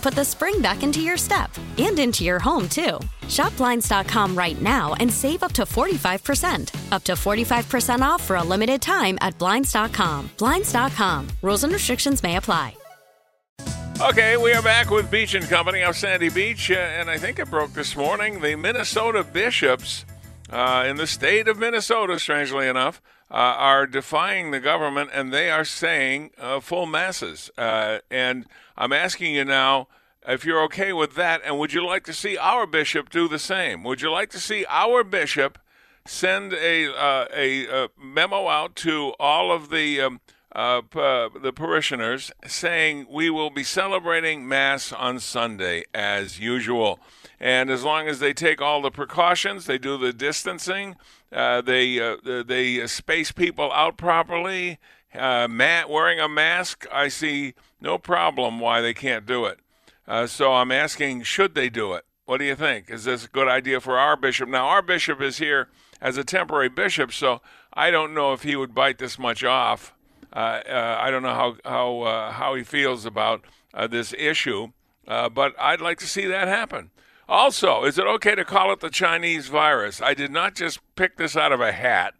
put the spring back into your step and into your home, too. Shop Blinds.com right now and save up to 45%. Up to 45% off for a limited time at Blinds.com. Blinds.com. Rules and restrictions may apply. Okay, we are back with Beach and Company of Sandy Beach, uh, and I think it broke this morning. The Minnesota bishops uh, in the state of Minnesota, strangely enough, uh, are defying the government, and they are saying uh, full masses. Uh, and I'm asking you now if you're okay with that, and would you like to see our bishop do the same? Would you like to see our bishop send a uh, a, a, memo out to all of the um, uh, the parishioners saying we will be celebrating Mass on Sunday as usual. And as long as they take all the precautions, they do the distancing, uh, they uh, they space people out properly, uh, mat, wearing a mask, I see no problem why they can't do it. Uh, so I'm asking, should they do it? What do you think? Is this a good idea for our bishop? Now, our bishop is here as a temporary bishop, so I don't know if he would bite this much off. Uh, uh, I don't know how how uh, how he feels about this issue, but I'd like to see that happen. Also, is it okay to call it the Chinese virus? I did not just pick this out of a hat.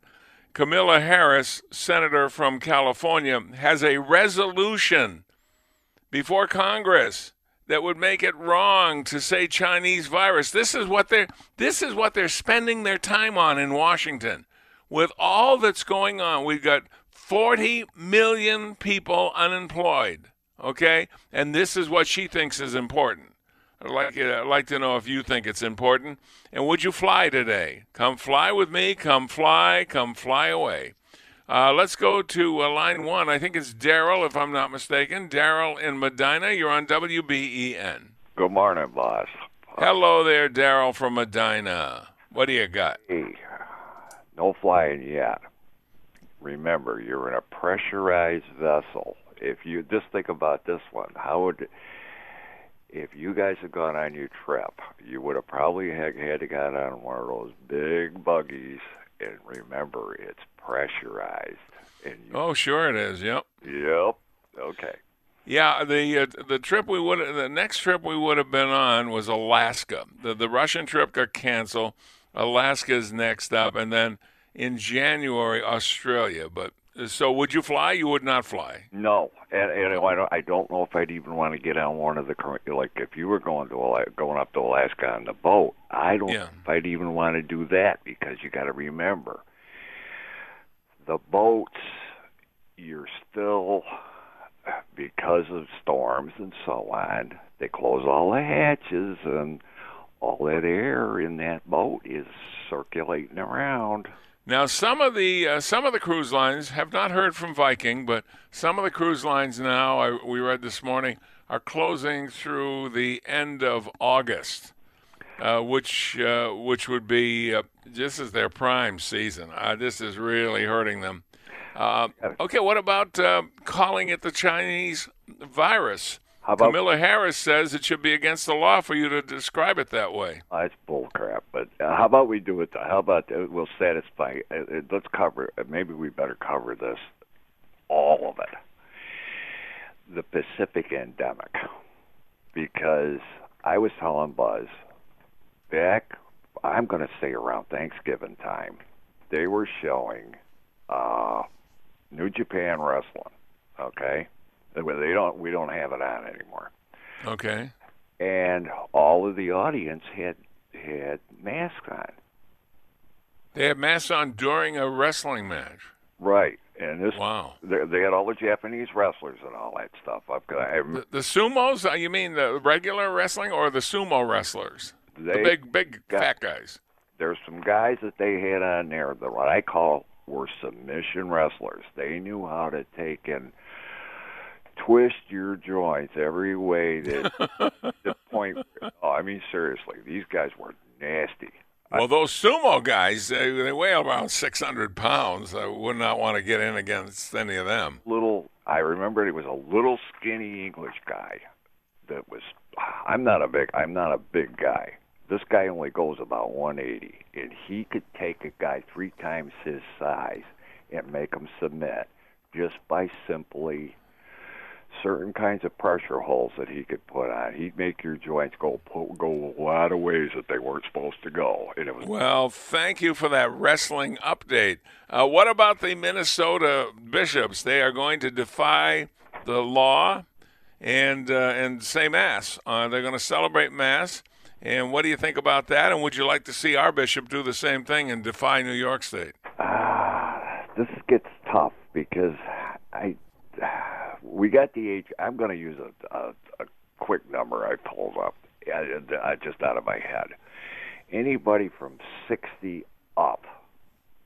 Kamala Harris, senator from California, has a resolution before Congress that would make it wrong to say Chinese virus. This is what they're this is what they're spending their time on in Washington. With all that's going on, we've got 40 million people unemployed. Okay? And this is what she thinks is important. I'd like, I'd like to know if you think it's important. And would you fly today? Come fly with me. Come fly. Come fly away. Uh, let's go to uh, line one. I think it's Daryl, if I'm not mistaken. Daryl in Medina. You're on WBEN. Good morning, boss. Hello there, Daryl from Medina. What do you got? Hey, no flying yet remember you're in a pressurized vessel. If you just think about this one, how would if you guys had gone on your trip, you would have probably had, had to got on one of those big buggies. And remember, it's pressurized. And you, oh, sure it is. Yep. Yep. Okay. Yeah, the uh, the trip we would the next trip we would have been on was Alaska. The the Russian trip got canceled. Alaska's next up, and then in January, Australia. But so, would you fly? You would not fly. No, and, and I don't. I don't know if I'd even want to get on one of the current. like if you were going to going up to Alaska on the boat. I don't. Yeah. If I'd even want to do that because you got to remember the boats. You're still because of storms and so on. They close all the hatches and all that air in that boat is circulating around. Now, some of the uh, some of the cruise lines have not heard from Viking, but some of the cruise lines now, I, we read this morning, are closing through the end of August, uh, which uh, which would be uh, this is their prime season. Uh, this is really hurting them. Uh, okay, what about calling it the Chinese virus? How about, Kamala Harris says it should be against the law for you to describe it that way. Uh, it's bullcrap. But uh, how about we do it? How about uh, we'll satisfy? Uh, uh let's cover. Uh, maybe we better cover this, all of it. The Pacific endemic, because I was telling Buzz back. I'm going to say around Thanksgiving time, they were showing uh, New Japan Wrestling. Okay they don't. We don't have it on anymore. Okay. And all of the audience had had masks on. They had masks on during a wrestling match. Right. And this, wow, they, had all the Japanese wrestlers and all that stuff. I've got, I, the, the sumos? Uh, you mean the regular wrestling or the sumo wrestlers? They, the big, big got, fat guys. There's some guys that they had on there that what I call were submission wrestlers. They knew how to take and twist your joints every way that the point. Oh, I mean, seriously, these guys were nasty. Well, those sumo guys, they, they weigh around 600 pounds. I would not want to get in against any of them. Little, I remember it was a little skinny English guy that was. I'm not a big. I'm not a big guy. This guy only goes about 180, and he could take a guy three times his size and make him submit just by simply certain kinds of pressure holes that he could put on. He'd make your joints go go a lot of ways that they weren't supposed to go. And it was well, thank you for that wrestling update. Uh, what about the Minnesota bishops? They are going to defy the law and uh, and say mass. Uh, they're going to celebrate mass. And what do you think about that? And would you like to see our bishop do the same thing and defy New York State? Ah, this gets tough because I we got the age. I'm going to use a, a, a quick number I pulled up uh, just out of my head. Anybody from 60 up,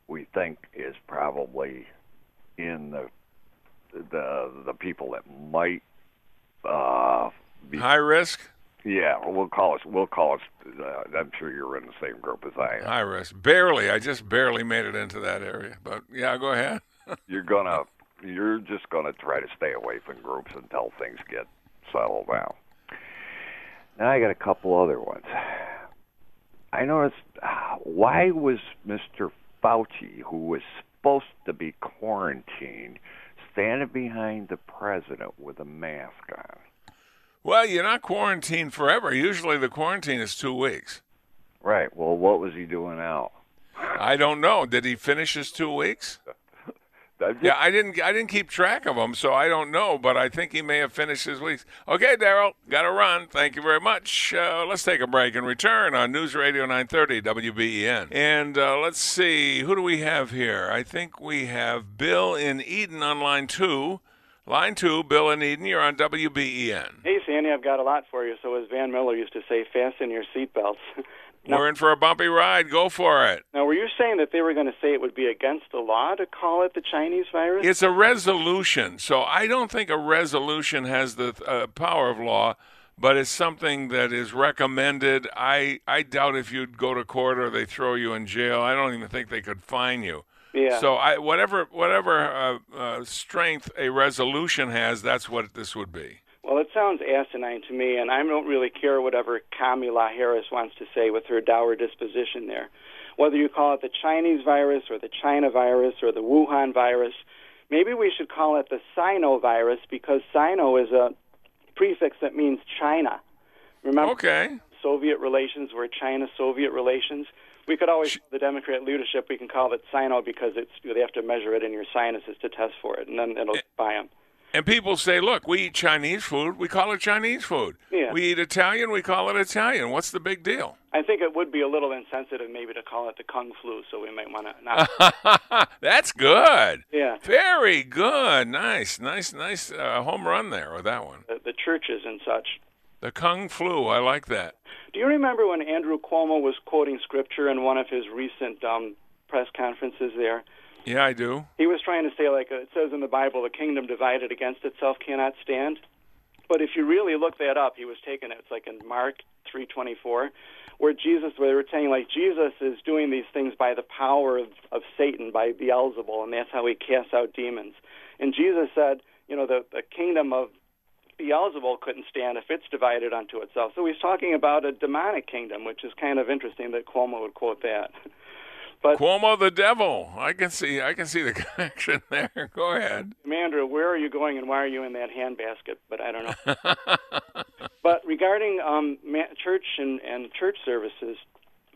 we think is probably in the the the people that might uh, be high risk. Yeah, we'll call us. We'll call us. Uh, I'm sure you're in the same group as I am. High risk, barely. I just barely made it into that area, but yeah, go ahead. you're gonna you're just going to try to stay away from groups until things get settled down. Now I got a couple other ones. I noticed uh, why was Mr. Fauci, who was supposed to be quarantined, standing behind the president with a mask on? Well, you're not quarantined forever. Usually the quarantine is two weeks. Right. Well, what was he doing out? I don't know. Did he finish his two weeks? yeah, I didn't. I didn't keep track of them, so I don't know. But I think he may have finished his weeks. Okay, Daryl, got to run. Thank you very much. Uh, let's take a break and return on News Radio 930 WBEN. And uh, let's see, who do we have here? I think we have Bill in Eden on line two. Line two, Bill in Eden. You're on WBEN. Hey, Sandy, I've got a lot for you. So as Van Miller used to say, fasten your seatbelts. Now, We're in for a bumpy ride. Go for it. Now, were you saying that they were going to say it would be against the law to call it the Chinese virus? It's a resolution. So I don't think a resolution has the uh, power of law, but it's something that is recommended. I, I doubt if you'd go to court or they throw you in jail. I don't even think they could fine you. Yeah. So I, whatever whatever uh, uh, strength a resolution has, that's what this would be. Well, it sounds asinine to me, and I don't really care whatever Kamala Harris wants to say with her dour disposition there. Whether you call it the Chinese virus or the China virus or the Wuhan virus, maybe we should call it the Sino virus because Sino is a prefix that means China. Remember okay. Soviet relations were China-Soviet relations? We could always, the Democrat leadership, we can call it Sino because it's they have to measure it in your sinuses to test for it, and then it'll eh buy them. And people say, look, we eat Chinese food, we call it Chinese food. Yeah. We eat Italian, we call it Italian. What's the big deal? I think it would be a little insensitive maybe to call it the Kung flu, so we might want to not. That's good. Yeah. Very good. Nice, nice, nice uh, home run there with that one. The, the churches and such. The Kung flu, I like that. Do you remember when Andrew Cuomo was quoting scripture in one of his recent um, press conferences there? Yeah, I do. He was trying to say, like it says in the Bible, the kingdom divided against itself cannot stand. But if you really look that up, he was taking it. It's like in Mark 3:24, where Jesus, where they were saying like Jesus is doing these things by the power of, of Satan, by Beelzebul, and that's how he casts out demons. And Jesus said, you know, the the kingdom of Beelzebul couldn't stand if it's divided unto itself. So he's talking about a demonic kingdom, which is kind of interesting that Cuomo would quote that. But Cuomo the devil. I can see I can see the connection there. Go ahead. Amanda, where are you going and why are you in that handbasket? But I don't know. but regarding um, church and, and church services,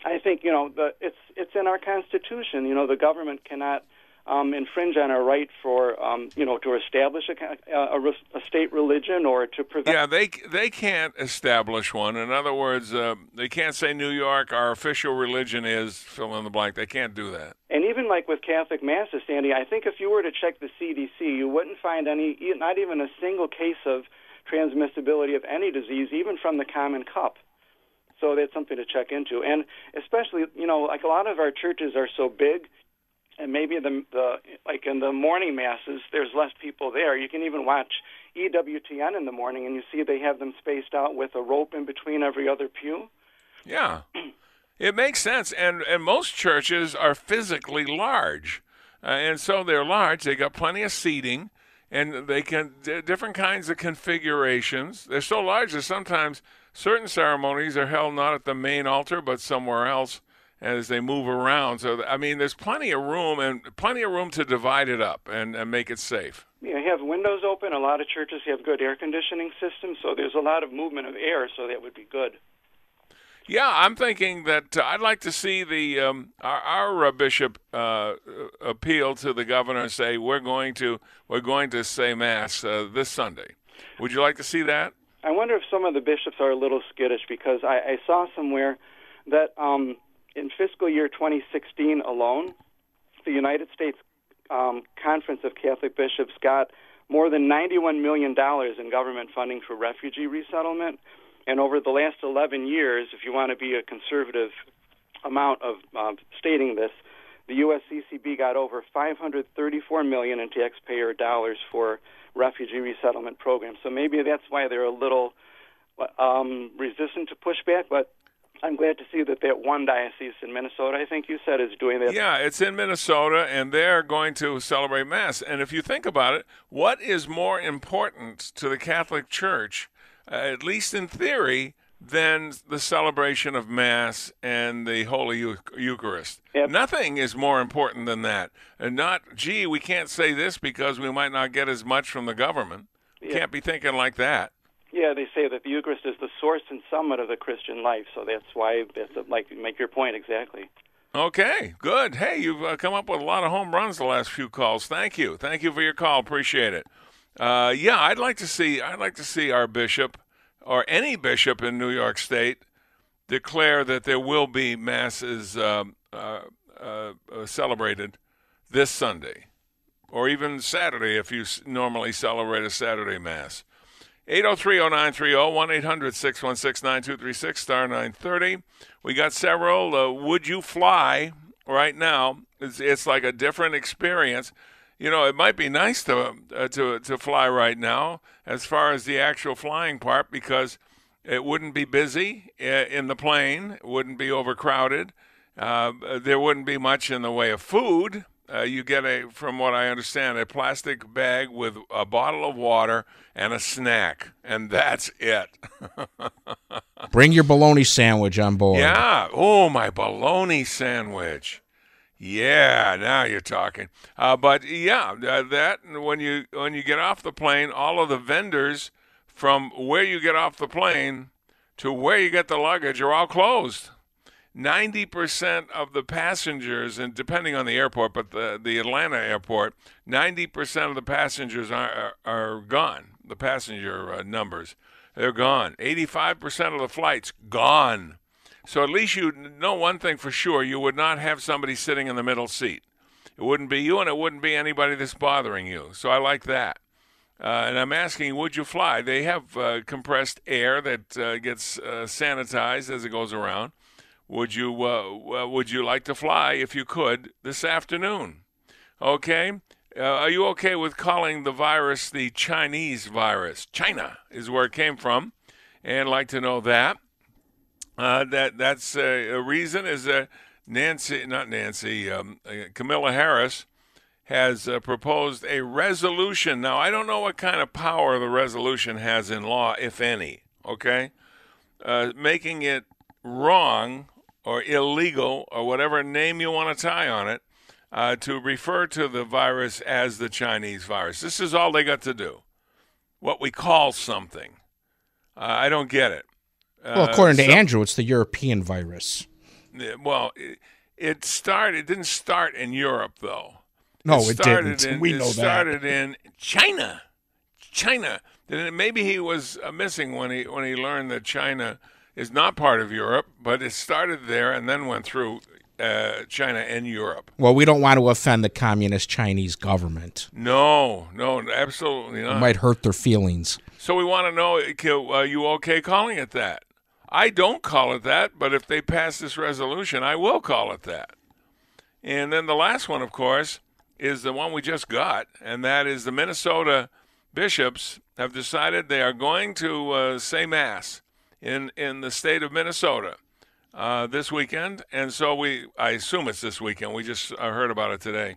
I think you know the, it's it's in our constitution. You know the government cannot um, infringe on our right for um, you know to establish a, a, a, state religion or to prevent. Yeah, they they can't establish one. In other words, uh, they can't say New York, our official religion is fill in the blank. They can't do that. And even like with Catholic masses, Sandy, I think if you were to check the CDC, you wouldn't find any, not even a single case of transmissibility of any disease, even from the common cup. So that's something to check into. And especially, you know, like a lot of our churches are so big and maybe the, the like in the morning masses, there's less people there. You can even watch EWTN in the morning, and you see they have them spaced out with a rope in between every other pew. Yeah, it makes sense, and and most churches are physically large, uh, and so they're large. They got plenty of seating, and they can different kinds of configurations. They're so large that sometimes certain ceremonies are held not at the main altar but somewhere else as they move around. So I mean, there's plenty of room and plenty of room to divide it up and, and make it safe. Yeah, you have windows open. A lot of churches have good air conditioning systems, so there's a lot of movement of air, so that would be good. Yeah, I'm thinking that uh, I'd like to see the um, our, our uh, bishop uh, appeal to the governor and say we're going to we're going to say mass uh, this Sunday. Would you like to see that? I wonder if some of the bishops are a little skittish because I, I saw somewhere that um, fiscal year 2016 alone, the United States um, Conference of Catholic Bishops got more than $91 million in government funding for refugee resettlement. And over the last 11 years, if you want to be a conservative amount of uh, stating this, the USCCB got over 534 million in taxpayer dollars for refugee resettlement programs. So maybe that's why they're a little um, resistant to pushback. But I'm glad to see that that one diocese in Minnesota, I think you said, is doing that. Yeah, it's in Minnesota, and they're going to celebrate Mass. And if you think about it, what is more important to the Catholic Church, uh, at least in theory, than the celebration of Mass and the Holy Eucharist? Yep. Nothing is more important than that. And not, gee, we can't say this because we might not get as much from the government. Yep. Can't be thinking like that. Yeah, they say that the Eucharist is the source and summit of the Christian life, so that's why that's like make your point exactly. Okay, good. Hey, you've uh, come up with a lot of home runs the last few calls. Thank you, thank you for your call. Appreciate it. Uh, yeah, I'd like to see I'd like to see our bishop or any bishop in New York State declare that there will be masses um, uh, uh, uh celebrated this Sunday, or even Saturday if you normally celebrate a Saturday mass. 803-0930, 1-800-616-9236, star 930. We got several. Uh, would you fly right now? It's, it's like a different experience. You know, it might be nice to, uh, to, to fly right now as far as the actual flying part because it wouldn't be busy uh, in the plane. It wouldn't be overcrowded. Uh, there wouldn't be much in the way of food. Uh, you get a, from what I understand, a plastic bag with a bottle of water and a snack, and that's it. Bring your bologna sandwich on board. Yeah. Oh, my bologna sandwich. Yeah, now you're talking. Uh, but yeah, uh, that when you when you get off the plane, all of the vendors from where you get off the plane to where you get the luggage are all closed. 90% of the passengers, and depending on the airport, but the, the Atlanta airport, 90% of the passengers are, are, are gone. The passenger uh, numbers, they're gone. 85% of the flights, gone. So at least you know one thing for sure you would not have somebody sitting in the middle seat. It wouldn't be you, and it wouldn't be anybody that's bothering you. So I like that. Uh, and I'm asking, would you fly? They have uh, compressed air that uh, gets uh, sanitized as it goes around. Would you uh, would you like to fly if you could this afternoon? Okay. Uh, are you okay with calling the virus the Chinese virus? China is where it came from, and like to know that. Uh, that that's a reason is that Nancy, not Nancy, um, uh, Kamala Harris has uh, proposed a resolution. Now, I don't know what kind of power the resolution has in law, if any, okay? Uh, making it wrong or illegal or whatever name you want to tie on it uh, to refer to the virus as the Chinese virus. This is all they got to do. What we call something. Uh, I don't get it. well, according to Andrew, it's the European virus. Well, it, it started. It didn't start in Europe, though. No, it, it didn't. In, we know it started in China. China. Maybe he was uh, missing when he when he learned that China is not part of Europe, but it started there and then went through uh, China and Europe. Well, we don't want to offend the communist Chinese government. No, no, absolutely not. It might hurt their feelings. So we want to know: Are you okay calling it that? I don't call it that, but if they pass this resolution, I will call it that. And then the last one, of course, is the one we just got, and that is the Minnesota bishops have decided they are going to uh, say mass in in the state of Minnesota uh, this weekend, and so we I assume it's this weekend. We just uh, heard about it today.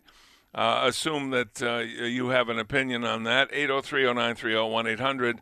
Uh, assume that uh, you have an opinion on that. 803 0930 1 800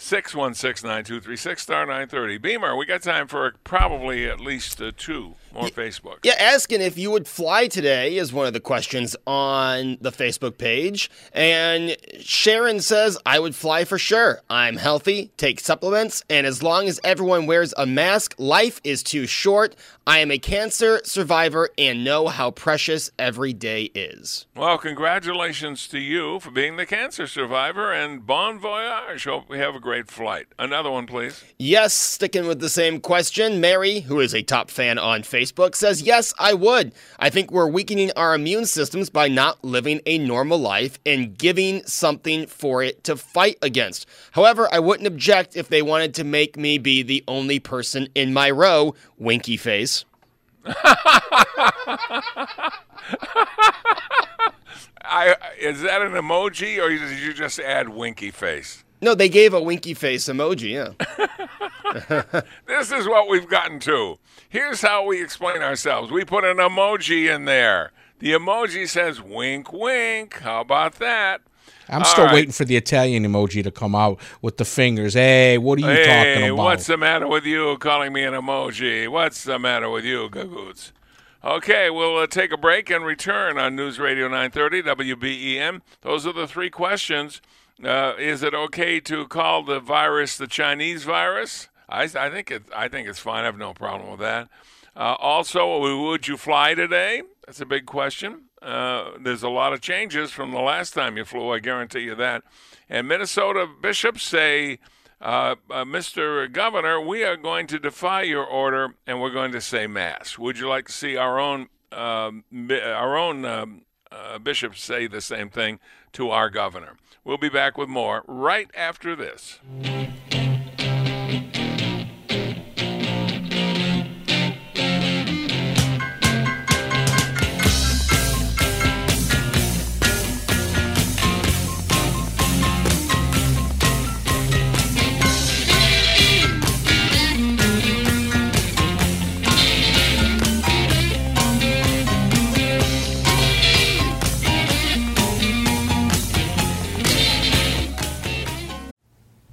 616 9236 star 930. Beamer, we got time for probably at least uh, two more yeah, Facebook. Yeah, asking if you would fly today is one of the questions on the Facebook page. And Sharon says, I would fly for sure. I'm healthy, take supplements, and as long as everyone wears a mask, life is too short. I am a cancer survivor and know how precious every day is. Well, congratulations to you for being the cancer survivor and bon voyage. Hope we have a great flight. Another one, please. Yes, sticking with the same question. Mary, who is a top fan on Facebook, says, Yes, I would. I think we're weakening our immune systems by not living a normal life and giving something for it to fight against. However, I wouldn't object if they wanted to make me be the only person in my row. Winky face. I, is that an emoji or did you just add winky face? No, they gave a winky face emoji, yeah. this is what we've gotten to. Here's how we explain ourselves we put an emoji in there. The emoji says wink, wink. How about that? I'm still right. waiting for the Italian emoji to come out with the fingers. Hey, what are you hey, talking about? What's the matter with you calling me an emoji? What's the matter with you, Gagoots? Okay, we'll uh, take a break and return on News Radio 930 WBEN. Those are the three questions. Uh, is it okay to call the virus the Chinese virus? I, I think it. I think it's fine. I have no problem with that. Uh, also, would you fly today? That's a big question. Uh, there's a lot of changes from the last time you flew, I guarantee you that. And Minnesota bishops say, uh, uh, Mr. Governor, we are going to defy your order and we're going to say mass. Would you like to see our own um, our own um, uh, say the same thing to our governor? We'll be back with more right after this.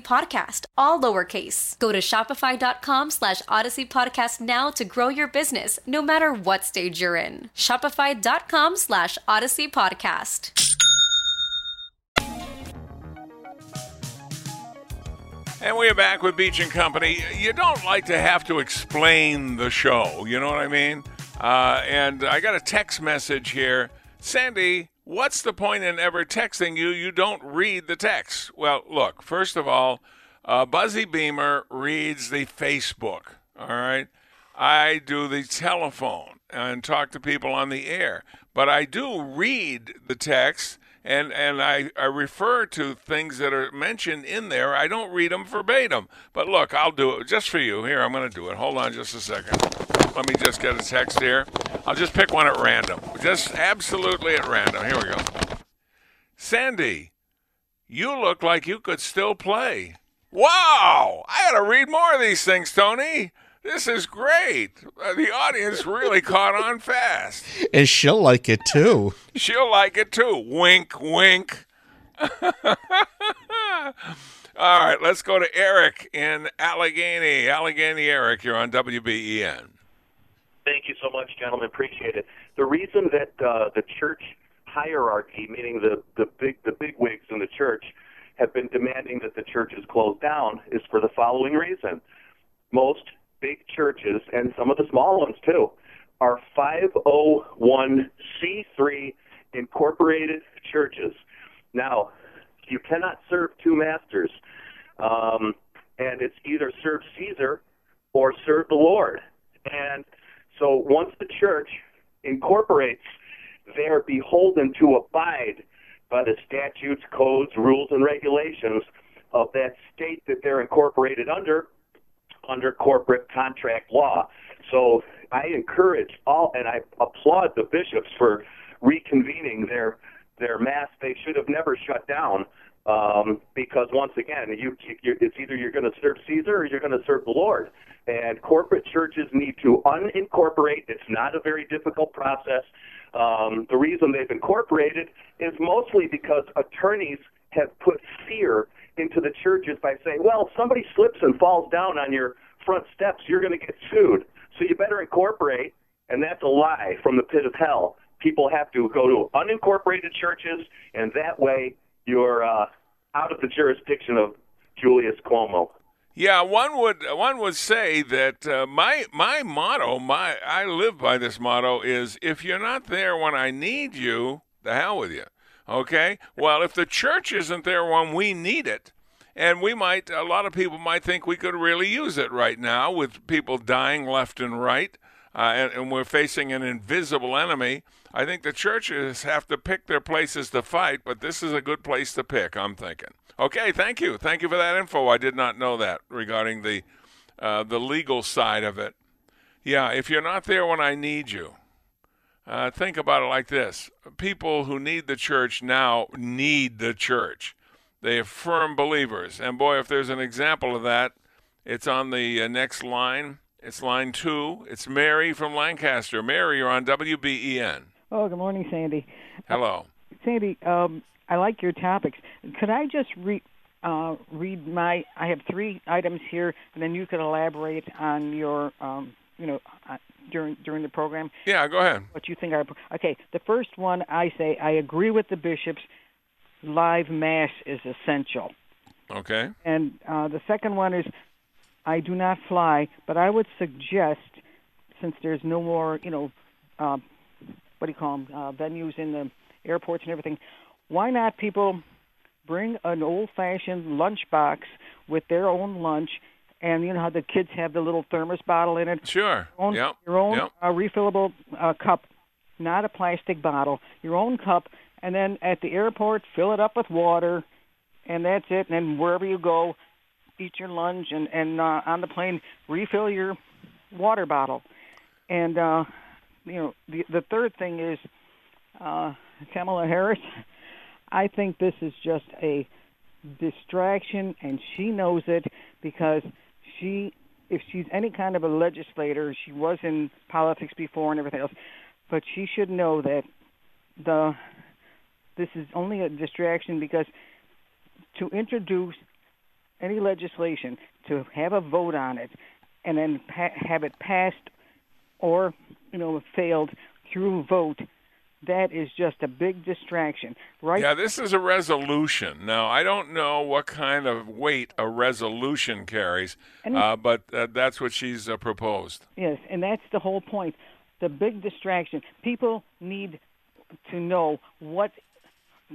podcast, all lowercase. Go to shopify.com slash odyssey podcast now to grow your business, no matter what stage you're in. Shopify.com slash odyssey podcast. And we are back with Beach and Company. You don't like to have to explain the show, you know what I mean? Uh, and I got a text message here. Sandy, what's the point in ever texting you? You don't read the text. Well, look, first of all, uh, Buzzy Beamer reads the Facebook, all right? I do the telephone and talk to people on the air, but I do read the text and and I, I refer to things that are mentioned in there. I don't read them verbatim. But look, I'll do it just for you. Here, I'm going to do it. Hold on just a second. Let me just get a text here. I'll just pick one at random. Just absolutely at random. Here we go. Sandy, you look like you could still play. Wow! I got to read more of these things, Tony. This is great. Uh, the audience really caught on fast. And she'll like it too. She'll like it too. Wink, wink. All right, let's go to Eric in Allegheny. Allegheny, Eric, you're on WBEN. Thank you so much, gentlemen. Appreciate it. The reason that uh, the church hierarchy, meaning the, the big the big wigs in the church, have been demanding that the church is closed down is for the following reason. Most big churches and some of the small ones too are 501c3 incorporated churches. Now, you cannot serve two masters, um, and it's either serve Caesar or serve the Lord. And so once the church incorporates, they're beholden to abide by the statutes, codes, rules, and regulations of that state that they're incorporated under under corporate contract law. So I encourage all, and I applaud the bishops for reconvening their their mass. They should have never shut down um, because once again, you, you it's either you're going to serve Caesar or you're going to serve the Lord. And corporate churches need to unincorporate. It's not a very difficult process. Um, the reason they've incorporated is mostly because attorneys have put fear into the churches by saying, well, if somebody slips and falls down on your front steps, you're going to get sued. So you better incorporate. And that's a lie from the pit of hell. People have to go to unincorporated churches, and that way you're uh, out of the jurisdiction of Julius Cuomo. Yeah, one would one would say that uh, my my motto, my I live by this motto is if you're not there when I need you, the hell with you. Okay? Well, if the church isn't there when we need it, and we might, a lot of people might think we could really use it right now with people dying left and right, uh, and, and we're facing an invisible enemy. I think the churches have to pick their places to fight, but this is a good place to pick, I'm thinking. Okay, thank you. Thank you for that info. I did not know that regarding the uh, the legal side of it. Yeah, if you're not there when I need you, uh, think about it like this people who need the church now need the church. They are firm believers. And boy, if there's an example of that, it's on the uh, next line. It's line two. It's Mary from Lancaster. Mary, you're on WBEN. Oh, good morning, Sandy. Hello. Uh, Sandy, um, I like your topics. Could I just read? Uh, read my. I have three items here, and then you could elaborate on your um, you know, uh, during during the program. Yeah, go ahead. What you think are okay? The first one, I say, I agree with the bishops. Live mass is essential. Okay. And uh, the second one is, I do not fly, but I would suggest, since there's no more, you know, uh, what do you call them, uh, venues in the airports and everything, why not people bring an old-fashioned lunch box with their own lunch and you know how the kids have the little thermos bottle in it. Sure. Your own, yep. your own yep. uh, refillable uh, cup, not a plastic bottle. Your own cup, and then at the airport, fill it up with water, and that's it. And then wherever you go, eat your lunch, and and uh, on the plane, refill your water bottle. And uh, you know, the the third thing is uh, Kamala Harris. I think this is just a distraction, and she knows it because she, if she's any kind of a legislator, she was in politics before and everything else, but she should know that the this is only a distraction because to introduce any legislation, to have a vote on it, and then pa- have it passed or you know failed through vote that is just a big distraction. Right yeah this is a resolution. Now i don't know what kind of weight a resolution carries uh, but uh, that's what she's uh, proposed. Yes and that's the whole point. The big distraction. People need to know what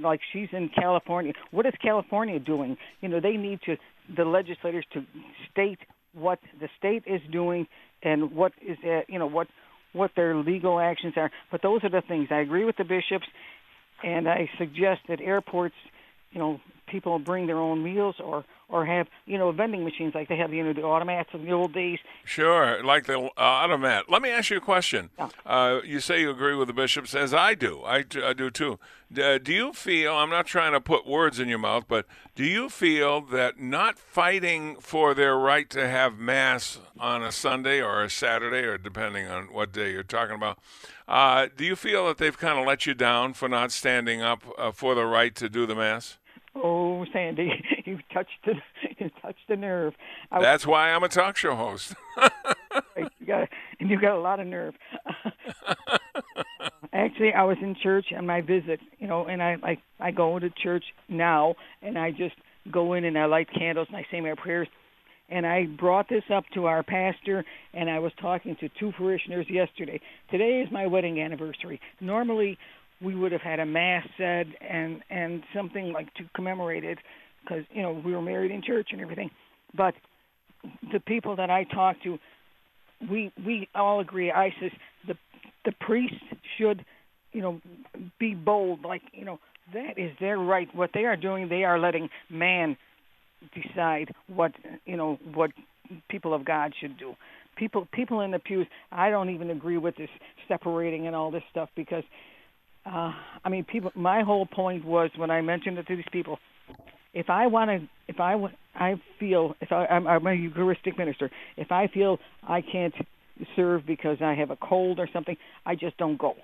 like she's in california what is california doing you know they need to the legislators to state what the state is doing and what is uh, you know what what their legal actions are. But those are the things. I agree with the bishops, and I suggest that airports, you know, people bring their own meals or or have you know vending machines like they have you know the automats of the old days. Sure, like the uh, automat. Let me ask you a question. Yeah. Uh, you say you agree with the bishops, as I do. I, I do too. Uh, do you feel? I'm not trying to put words in your mouth, but do you feel that not fighting for their right to have mass on a Sunday or a Saturday, or depending on what day you're talking about, uh, do you feel that they've kind of let you down for not standing up uh, for the right to do the mass? Oh, Sandy, you touched the you touched the nerve. I, That's why I'm a talk show host. you got and you got a lot of nerve. Actually, I was in church on my visit, you know, and I like I go to church now, and I just go in and I light candles and I say my prayers. And I brought this up to our pastor, and I was talking to two parishioners yesterday. Today is my wedding anniversary. Normally, we would have had a mass said and and something like to commemorate it because you know we were married in church and everything. But the people that I talked to we we all agree ISIS the the priests should you know be bold like you know that is their right. What they are doing they are letting man decide what you know what people of God should do. People people in the pews I don't even agree with this separating and all this stuff because uh, I mean, people. My whole point was when I mentioned it to these people, if I want to, if I, I feel, if I, I'm, I'm a Eucharistic minister, if I feel I can't serve because I have a cold or something, I just don't go.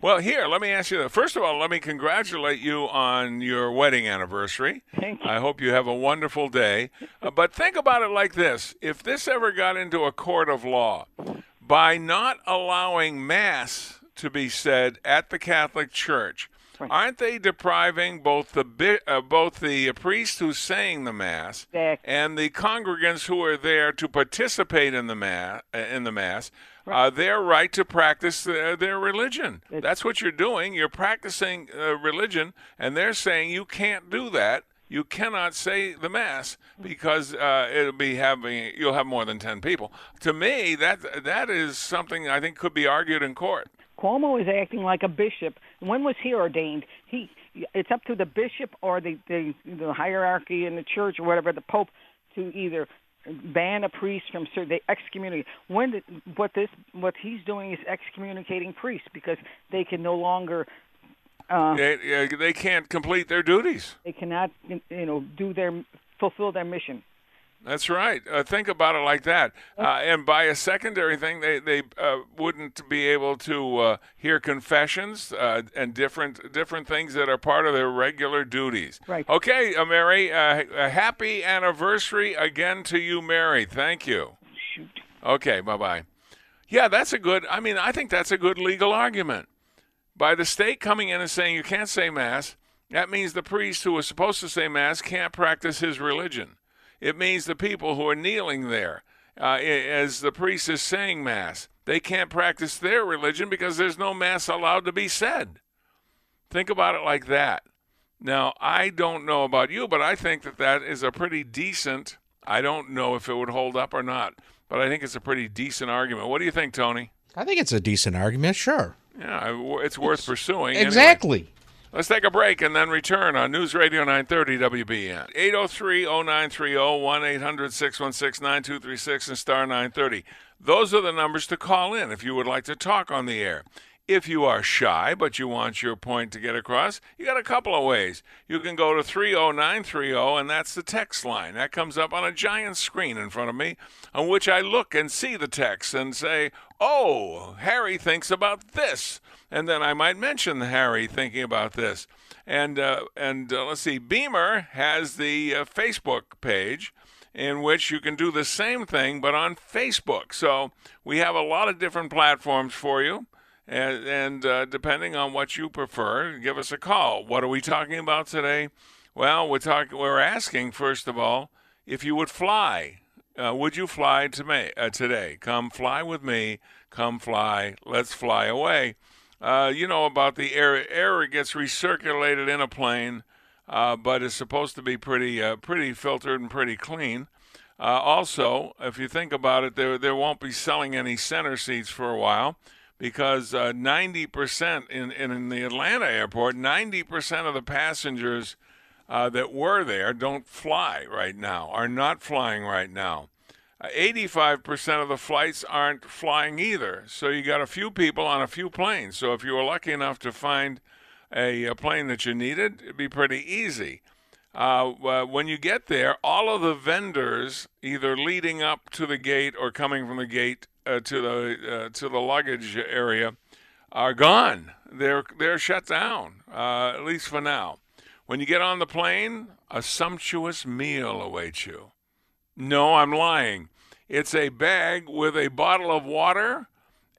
Well, here, let me ask you that. First of all, let me congratulate you on your wedding anniversary. Thank you. I hope you have a wonderful day. Uh, but think about it like this if this ever got into a court of law, by not allowing Mass to be said at the Catholic Church, right. aren't they depriving both the uh, both the priest who's saying the mass exactly. and the congregants who are there to participate in the mass in the mass right. uh, their right to practice their, their religion? It's, That's what you're doing. You're practicing uh, religion, and they're saying you can't do that. You cannot say the mass because uh, it'll be having you'll have more than ten people. To me, that that is something I think could be argued in court. Cuomo is acting like a bishop. When was he ordained? He it's up to the bishop or the the, the hierarchy in the church or whatever, the pope, to either ban a priest from certain they excommunicate. When did, what this what he's doing is excommunicating priests because they can no longer. Uh, they, they can't complete their duties. They cannot, you know, do their fulfill their mission. That's right. Uh, think about it like that. Uh, and by a secondary thing, they they uh, wouldn't be able to uh, hear confessions uh, and different different things that are part of their regular duties. Right. Okay, uh, Mary. a happy anniversary again to you, Mary. Thank you. Shoot. Okay. Bye bye. Yeah, that's a good. I mean, I think that's a good legal argument. By the state coming in and saying you can't say mass, that means the priest who was supposed to say mass can't practice his religion. It means the people who are kneeling there uh, as the priest is saying Mass, they can't practice their religion because there's no Mass allowed to be said. Think about it like that. Now, I don't know about you, but I think that that is a pretty decent I don't know if it would hold up or not, but I think it's a pretty decent argument. What do you think, Tony? I think it's a decent argument, sure. Yeah, it's worth pursuing. Exactly. Anyway, let's take a break and then return on News Radio 930 WBEN. 803 0930 1 800 616 9236 and star 930. Those are the numbers to call in if you would like to talk on the air. If you are shy but you want your point to get across, you got a couple of ways. You can go to 30930 and that's the text line. That comes up on a giant screen in front of me on which I look and see the text and say, "Oh, Harry thinks about this." And then I might mention Harry thinking about this. And uh, and uh, let's see, Beamer has the uh, Facebook page in which you can do the same thing but on Facebook. So we have a lot of different platforms for you and, and uh, depending on what you prefer, give us a call. What are we talking about today? Well, we're talking. We're asking first of all if you would fly. Uh, would you fly to me, uh, today? Come fly with me. Come fly. Let's fly away. Uh, you know about the air. Air gets recirculated in a plane, uh, but it's supposed to be pretty, uh, pretty filtered and pretty clean. also, if you think about it, there there won't be selling any center seats for a while because uh, 90% in, in the Atlanta airport, 90% of the passengers uh, that were there don't fly right now, are not flying right now. Uh, 85% of the flights aren't flying either. So you got a few people on a few planes. So if you were lucky enough to find a, a plane that you needed, it'd be pretty easy. Uh, when you get there, all of the vendors, either leading up to the gate or coming from the gate, uh, to the uh, to the luggage area are gone. They're they're shut down uh, at least for now. When you get on the plane, a sumptuous meal awaits you. No, I'm lying. It's a bag with a bottle of water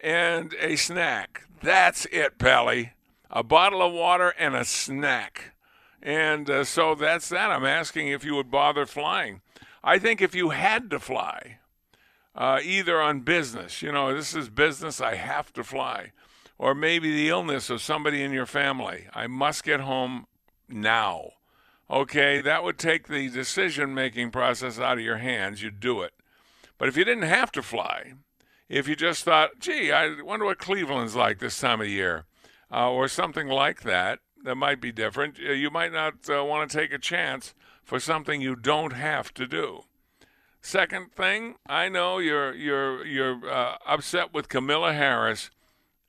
and a snack. That's it, Pally. A bottle of water and a snack. And uh, so that's that. I'm asking if you would bother flying. I think if you had to fly, uh, either on business, you know, this is business, I have to fly, or maybe the illness of somebody in your family. I must get home now. Okay, that would take the decision making process out of your hands. You'd do it. But if you didn't have to fly, if you just thought, gee, I wonder what Cleveland's like this time of year, uh, or something like that, that might be different, uh, you might not uh, want to take a chance for something you don't have to do. Second thing, I know you're you're you're uh, upset with Kamala Harris,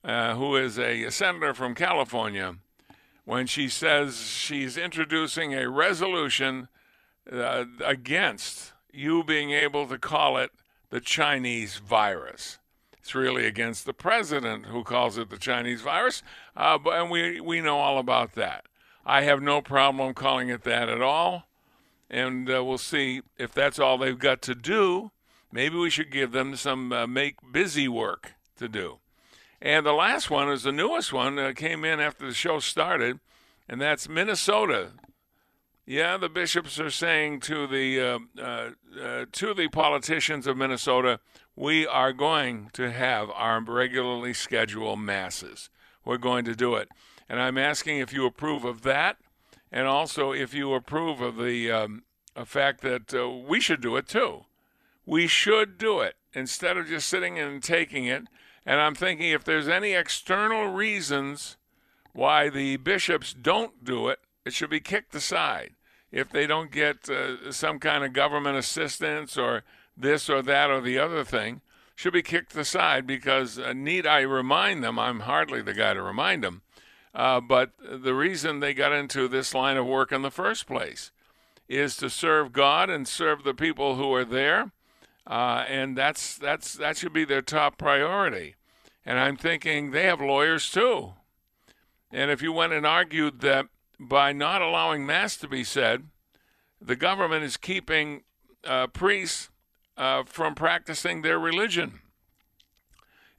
uh, who is a senator from California, when she says she's introducing a resolution uh, against you being able to call it the Chinese virus. It's really against the president who calls it the Chinese virus, uh, but, and we we know all about that. I have no problem calling it that at all and uh, we'll see if that's all they've got to do. Maybe we should give them some uh, make busy work to do. And the last one is the newest one that came in after the show started, and that's Minnesota. Yeah, the bishops are saying to the uh, uh, uh to the politicians of Minnesota, we are going to have our regularly scheduled masses. We're going to do it, and I'm asking if you approve of that and also if you approve of the um, fact that uh, we should do it too. We should do it instead of just sitting and taking it. And I'm thinking if there's any external reasons why the bishops don't do it, it should be kicked aside. If they don't get uh, some kind of government assistance or this or that or the other thing, should be kicked aside because uh, need I remind them? I'm hardly the guy to remind them uh, but the reason they got into this line of work in the first place is to serve God and serve the people who are there, uh, and that's that's that should be their top priority. And I'm thinking they have lawyers too. And if you went and argued that by not allowing mass to be said, the government is keeping uh, priests uh, from practicing their religion.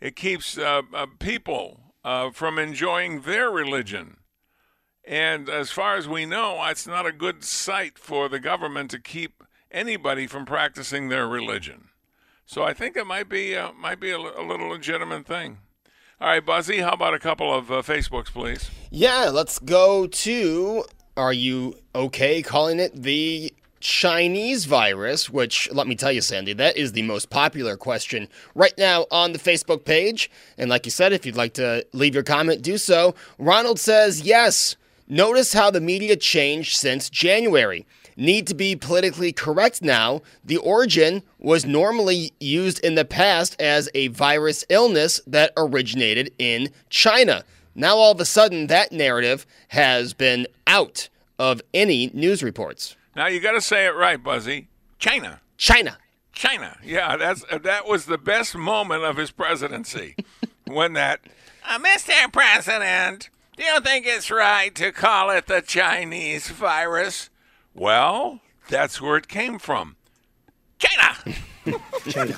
It keeps uh, uh, people uh, from enjoying their religion. And as far as we know, it's not a good sight for the government to keep anybody from practicing their religion. So I think it might be uh, might be a, a, little legitimate thing. All right, Buzzy, how about a couple of uh, Facebooks, please? Yeah, let's go to. Are you okay calling it the Chinese virus, which let me tell you, Sandy, that is the most popular question right now on the Facebook page. And like you said, if you'd like to leave your comment, do so. Ronald says, yes. Notice how the media changed since January. Need to be politically correct now. The origin was normally used in the past as a virus illness that originated in China. Now, all of a sudden, that narrative has been out of any news reports. Now you got to say it right, Buzzy. China. China. China. Yeah, that's that was the best moment of his presidency when that uh, Mr. President, do you think it's right to call it the Chinese virus? Well, that's where it came from. China. China.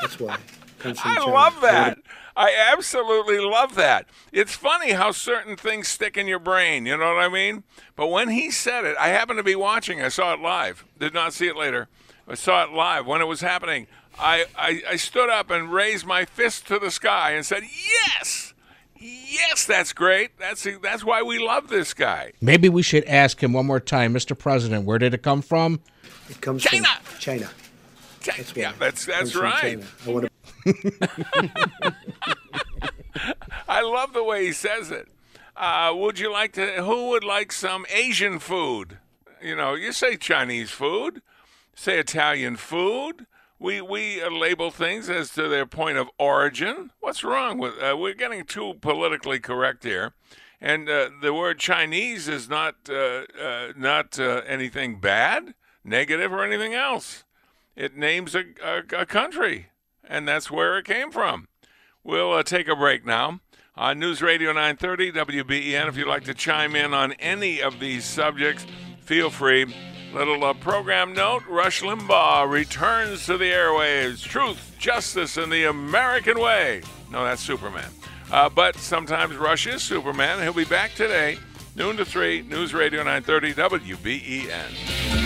That's why. I love that. I absolutely love that. It's funny how certain things stick in your brain, you know what I mean? But when he said it, I happened to be watching. I saw it live. Did not see it later. I saw it live when it was happening. I, I, I stood up and raised my fist to the sky and said, Yes! Yes, that's great. That's that's why we love this guy. Maybe we should ask him one more time, Mr. President, where did it come from? It comes China. from China. That's yeah, that's that's right. China. I want to. I love the way he says it. Uh, would you like to? Who would like some Asian food? You know, you say Chinese food, say Italian food. We we label things as to their point of origin. What's wrong with? Uh, we're getting too politically correct here, and uh, the word Chinese is not uh, uh, not uh, anything bad, negative, or anything else. It names a, a, a country, and that's where it came from. We'll uh, take a break now. On News Radio 930 WBEN, if you'd like to chime in on any of these subjects, feel free. Little uh, program note Rush Limbaugh returns to the airwaves. Truth, justice, and the American way. No, that's Superman. Uh, but sometimes Rush is Superman. He'll be back today, noon to 3, News Radio 930 WBEN.